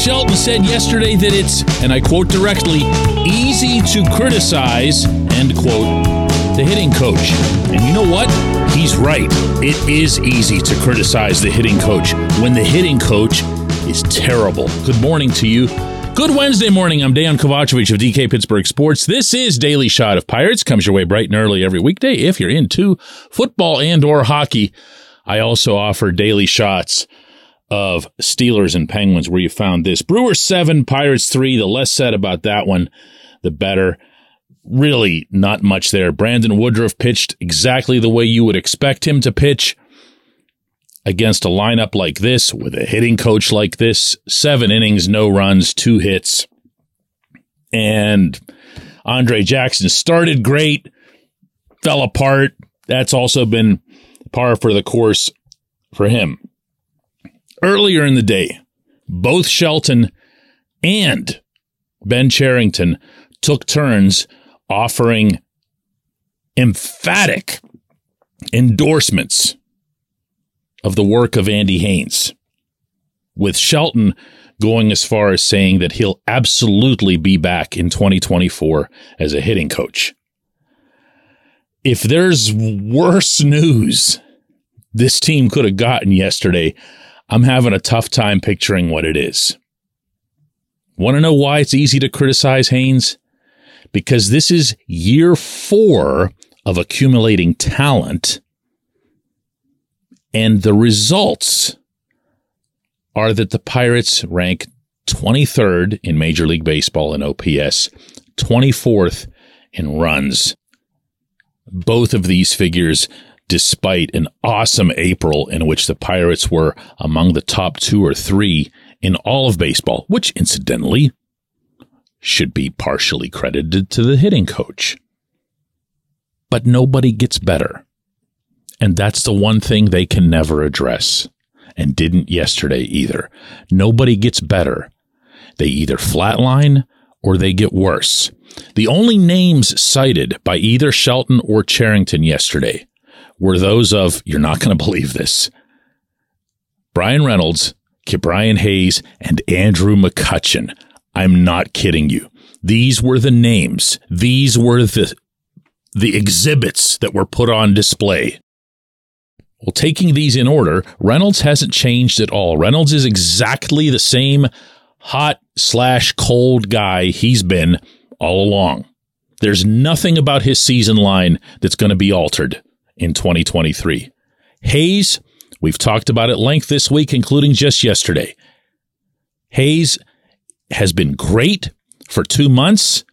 Shelton said yesterday that it's, and I quote directly, easy to criticize, end quote, the hitting coach. And you know what? He's right. It is easy to criticize the hitting coach when the hitting coach is terrible. Good morning to you. Good Wednesday morning. I'm Dejan Kovacevic of DK Pittsburgh Sports. This is Daily Shot of Pirates. Comes your way bright and early every weekday if you're into football and or hockey. I also offer daily shots of Steelers and Penguins where you found this. Brewers 7, Pirates 3. The less said about that one, the better. Really not much there. Brandon Woodruff pitched exactly the way you would expect him to pitch against a lineup like this with a hitting coach like this. Seven innings, no runs, two hits. And Andre Jackson started great, fell apart. That's also been par for the course for him. Earlier in the day, both Shelton and Ben Cherington took turns offering emphatic endorsements of the work of Andy Haines, with Shelton going as far as saying that he'll absolutely be back in 2024 as a hitting coach. If there's worse news this team could have gotten yesterday, I'm having a tough time picturing what it is. Want to know why it's easy to criticize Haines? Because this is year four of accumulating talent and the results are that the Pirates rank 23rd in Major League Baseball in OPS, 24th in runs. Both of these figures, despite an awesome April in which the Pirates were among the top two or three in all of baseball, which incidentally should be partially credited to the hitting coach. But nobody gets better. And that's the one thing they can never address and didn't yesterday either. Nobody gets better. They either flatline or they get worse. The only names cited by either Shelton or Cherington yesterday were those of, you're not going to believe this, Bryan Reynolds, Ke'Bryan Hayes, and Andrew McCutchen. I'm not kidding you. These were the names. These were the, the exhibits that were put on display. Well, taking these in order, Reynolds hasn't changed at all. Reynolds is exactly the same hot slash cold guy he's been all along. There's nothing about his season line that's going to be altered in 2023. Hayes, we've talked about at length this week, including just yesterday. Hayes has been great for two months.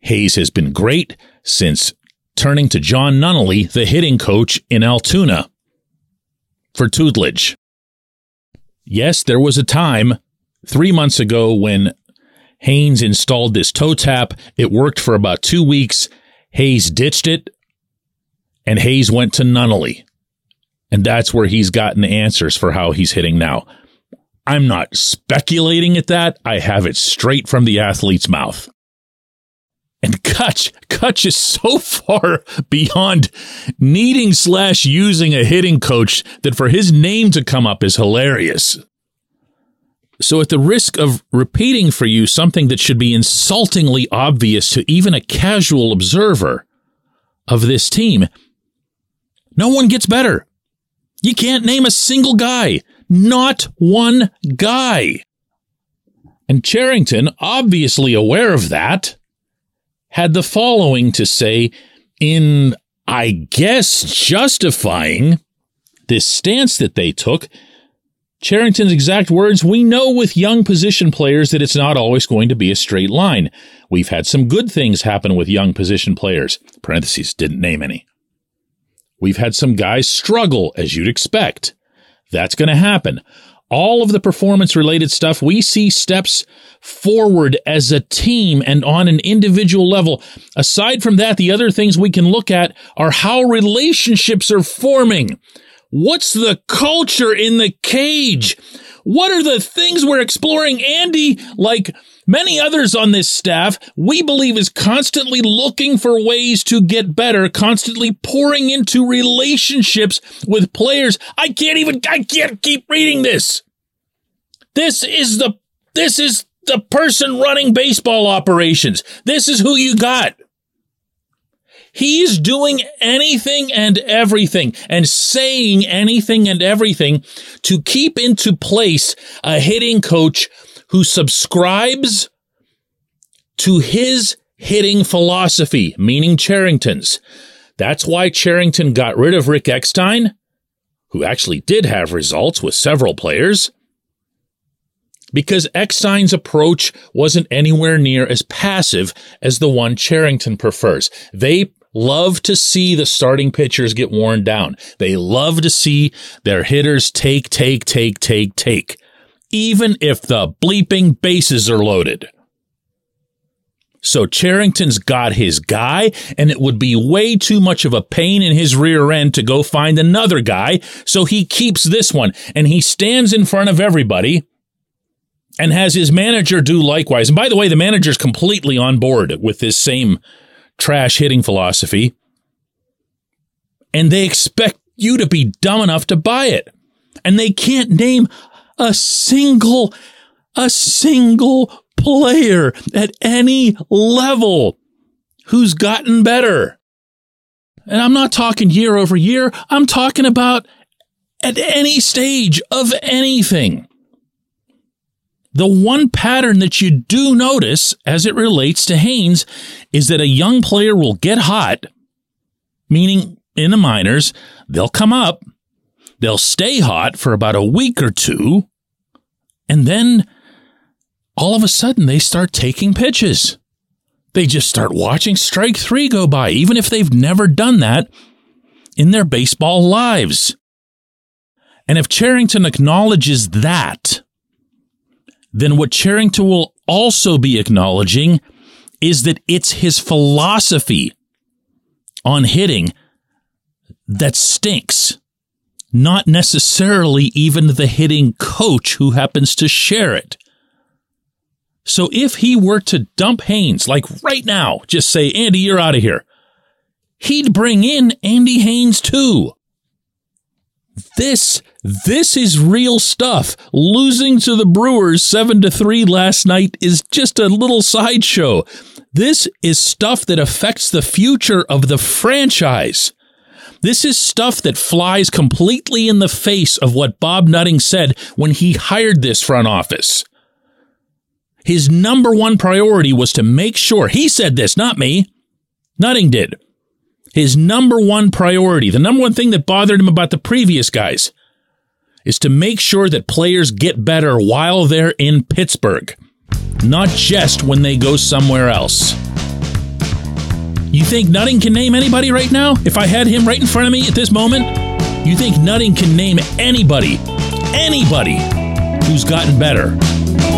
Hayes has been great since turning to Jon Nunnally, the hitting coach in Altoona for tutelage. Yes, there was a time three months ago when Haines installed this toe tap. It worked for about two weeks. Hayes ditched it, and Hayes went to Nunnally. And that's where he's gotten answers for how he's hitting now. I'm not speculating at that. I have it straight from the athlete's mouth. And Kutch, Kutch is so far beyond needing slash using a hitting coach that for his name to come up is hilarious. So, at the risk of repeating for you something that should be insultingly obvious to even a casual observer of this team, no one gets better. You can't name a single guy, not one guy. And Cherington, obviously aware of that, had the following to say in, I guess, justifying this stance that they took. Cherington's exact words We know with young position players that it's not always going to be a straight line. We've had some good things happen with young position players. Parentheses, didn't name any. We've had some guys struggle, as you'd expect. That's going to happen all of the performance related stuff, we see steps forward as a team and on an individual level. Aside from that, the other things we can look at are how relationships are forming. What's the culture in the cage? What are the things we're exploring? Andy, like many others on this staff, we believe is constantly looking for ways to get better, constantly pouring into relationships with players. I can't even, I can't keep reading this. This is the This is the person running baseball operations. This is who you got. He's doing anything and everything and saying anything and everything to keep into place a hitting coach who subscribes to his hitting philosophy, meaning Cherington's. That's why Cherington got rid of Rick Eckstein, who actually did have results with several players because Eckstein's approach wasn't anywhere near as passive as the one Cherington prefers. They love to see the starting pitchers get worn down. They love to see their hitters take, take, take, take, take, even if the bleeping bases are loaded. So Cherington's got his guy, and it would be way too much of a pain in his rear end to go find another guy. So he keeps this one, and he stands in front of everybody and has his manager do likewise. And by the way, the manager's completely on board with this same trash hitting philosophy. And they expect you to be dumb enough to buy it. And they can't name a single, a single player at any level who's gotten better. And I'm not talking year over year. I'm talking about at any stage of anything. The one pattern that you do notice as it relates to Haines is that a young player will get hot, meaning in the minors, they'll come up, they'll stay hot for about a week or two, and then all of a sudden they start taking pitches. They just start watching strike three go by, even if they've never done that in their baseball lives. And if Cherington acknowledges that, then what Cherington will also be acknowledging is that it's his philosophy on hitting that stinks, not necessarily even the hitting coach who happens to share it. So if he were to dump Haines, like right now, just say, Andy, you're out of here, he'd bring in Andy Haines too. This this is real stuff. Losing to the Brewers 7 to 3 last night is just a little sideshow. This is stuff that affects the future of the franchise. This is stuff that flies completely in the face of what Bob Nutting said when he hired this front office. His number one priority was to make sure, he said this, not me. Nutting did. His number one priority, the number one thing that bothered him about the previous guys, is to make sure that players get better while they're in Pittsburgh, not just when they go somewhere else. You think Nutting can name anybody right now? If I had him right in front of me at this moment, you think Nutting can name anybody, anybody who's gotten better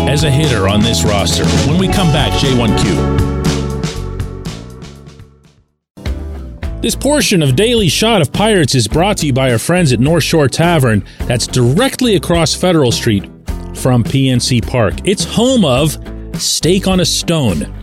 as a hitter on this roster? When we come back, J1Q. This portion of Daily Shot of Pirates is brought to you by our friends at North Shore Tavern, that's directly across Federal Street from PNC Park. It's home of Steak on a Stone,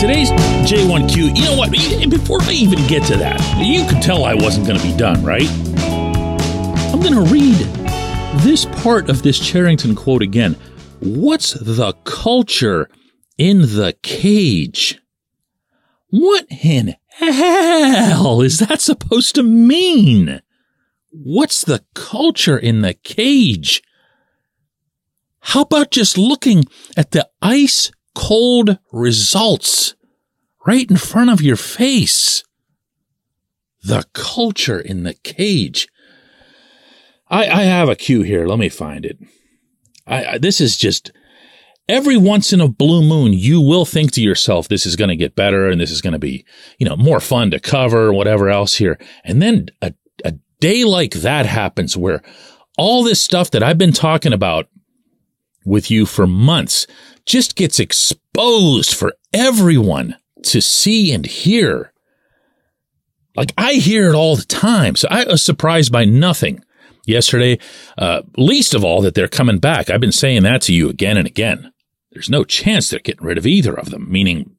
Today's J1Q, you know what? Before I even get to that, you could tell I wasn't going to be done, right? I'm going to read this part of this Cherington quote again. What's the culture in the cage? What in hell is that supposed to mean? What's the culture in the cage? How about just looking at the ice cold results right in front of your face? The culture in the cage. I, I have a cue here. Let me find it. I, I, this is just every once in a blue moon, you will think to yourself, this is going to get better and this is going to be, you know, more fun to cover, whatever else here. And then a, a day like that happens where all this stuff that I've been talking about with you for months just gets exposed for everyone to see and hear. Like I hear it all the time. So I was surprised by nothing yesterday. Uh, least of all that they're coming back. I've been saying that to you again and again. There's no chance they're getting rid of either of them, meaning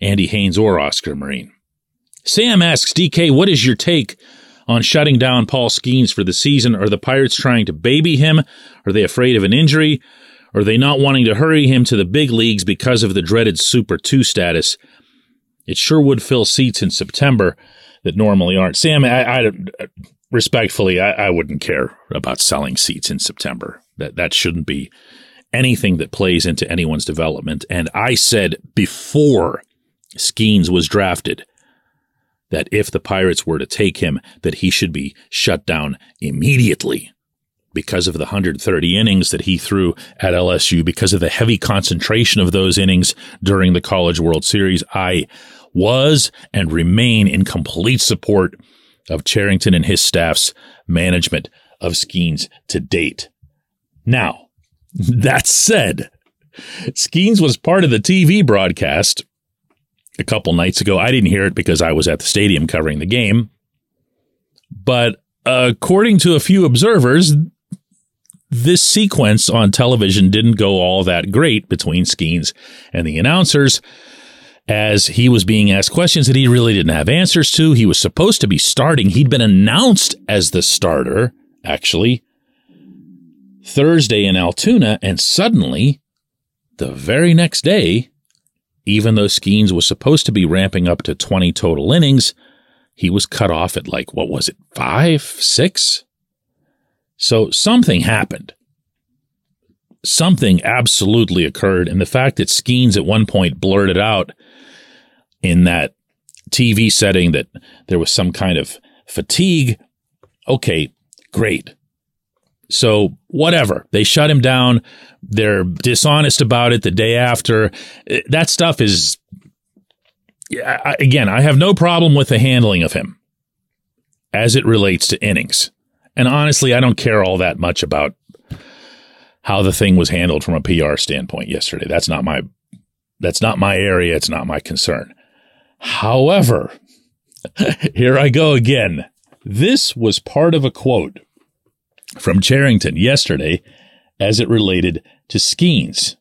Andy Haines or Oscar Marin. Sam asks DK, what is your take on shutting down Paul Skenes for the season? Are the Pirates trying to baby him? Are they afraid of an injury? Are they not wanting to hurry him to the big leagues because of the dreaded Super 2 status? It sure would fill seats in September that normally aren't. Sam, I, I respectfully, I, I wouldn't care about selling seats in September. That that shouldn't be anything that plays into anyone's development. And I said before Skenes was drafted that if the Pirates were to take him, that he should be shut down immediately because of the 130 innings that he threw at LSU, because of the heavy concentration of those innings during the College World Series. I was and remain in complete support of Cherington and his staff's management of Skenes to date. Now, that said, Skenes was part of the TV broadcast a couple nights ago. I didn't hear it because I was at the stadium covering the game. But according to a few observers, this sequence on television didn't go all that great between Skenes and the announcers as he was being asked questions that he really didn't have answers to. He was supposed to be starting. He'd been announced as the starter, actually, Thursday in Altoona, and suddenly, the very next day, even though Skenes was supposed to be ramping up to 20 total innings, he was cut off at like, what was it, five, six? So something happened. Something absolutely occurred. And the fact that Skenes at one point blurted out in that TV setting that there was some kind of fatigue. Okay, great. So, whatever. They shut him down. They're dishonest about it the day after. Eh, that stuff is, again, I have no problem with the handling of him as it relates to innings. And honestly, I don't care all that much about how the thing was handled from a PR standpoint yesterday. That's not my that's not my area. It's not my concern. However, here I go again. This was part of a quote from Cherington yesterday as it related to Skenes.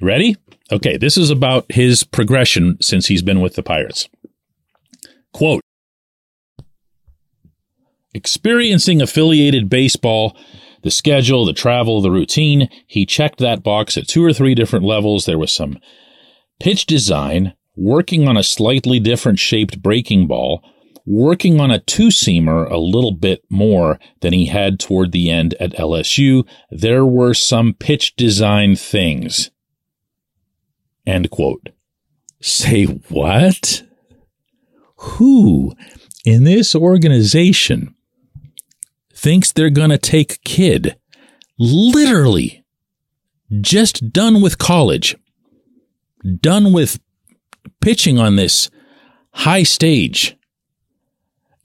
Ready? Okay, this is about his progression since he's been with the Pirates. Quote Experiencing affiliated baseball, the schedule, the travel, the routine, he checked that box at two or three different levels. There was some pitch design, working on a slightly different shaped breaking ball, working on a two seamer a little bit more than he had toward the end at LSU. There were some pitch design things. End quote. Say what? Who in this organization thinks they're going to take kid literally just done with college, done with pitching on this high stage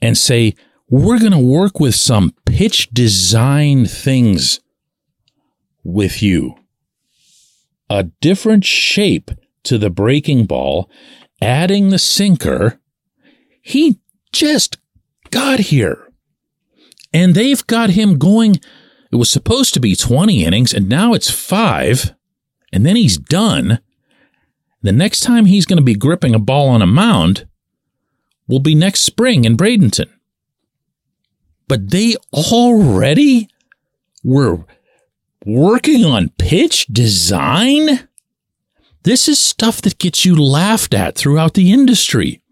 and say, we're going to work with some pitch design things with you. A different shape to the breaking ball, adding the sinker. He just got here. And they've got him going. It was supposed to be 20 innings, and now it's five. And then he's done. The next time he's going to be gripping a ball on a mound will be next spring in Bradenton. But they already were working on pitch design? This is stuff that gets you laughed at throughout the industry.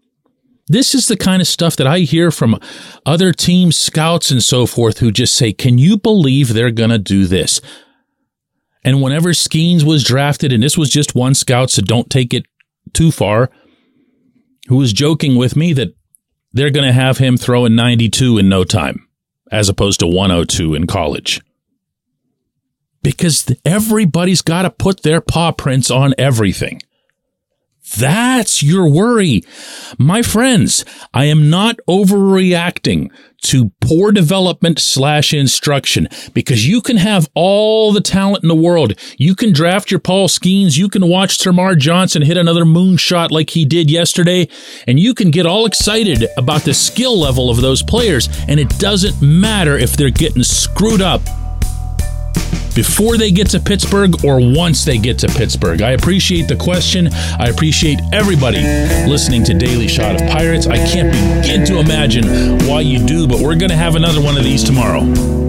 This is the kind of stuff that I hear from other team scouts and so forth who just say, Can you believe they're going to do this? And whenever Skenes was drafted, and this was just one scout, so don't take it too far, who was joking with me that they're going to have him throw a 92 in no time, as opposed to 102 in college. Because everybody's got to put their paw prints on everything. That's your worry. My friends, I am not overreacting to poor development slash instruction because you can have all the talent in the world. You can draft your Paul Skenes. You can watch Termarr Johnson hit another moonshot like he did yesterday. And you can get all excited about the skill level of those players. And it doesn't matter if they're getting screwed up before they get to Pittsburgh or once they get to Pittsburgh? I appreciate the question. I appreciate everybody listening to Daily Shot of Pirates. I can't begin to imagine why you do, but we're going to have another one of these tomorrow.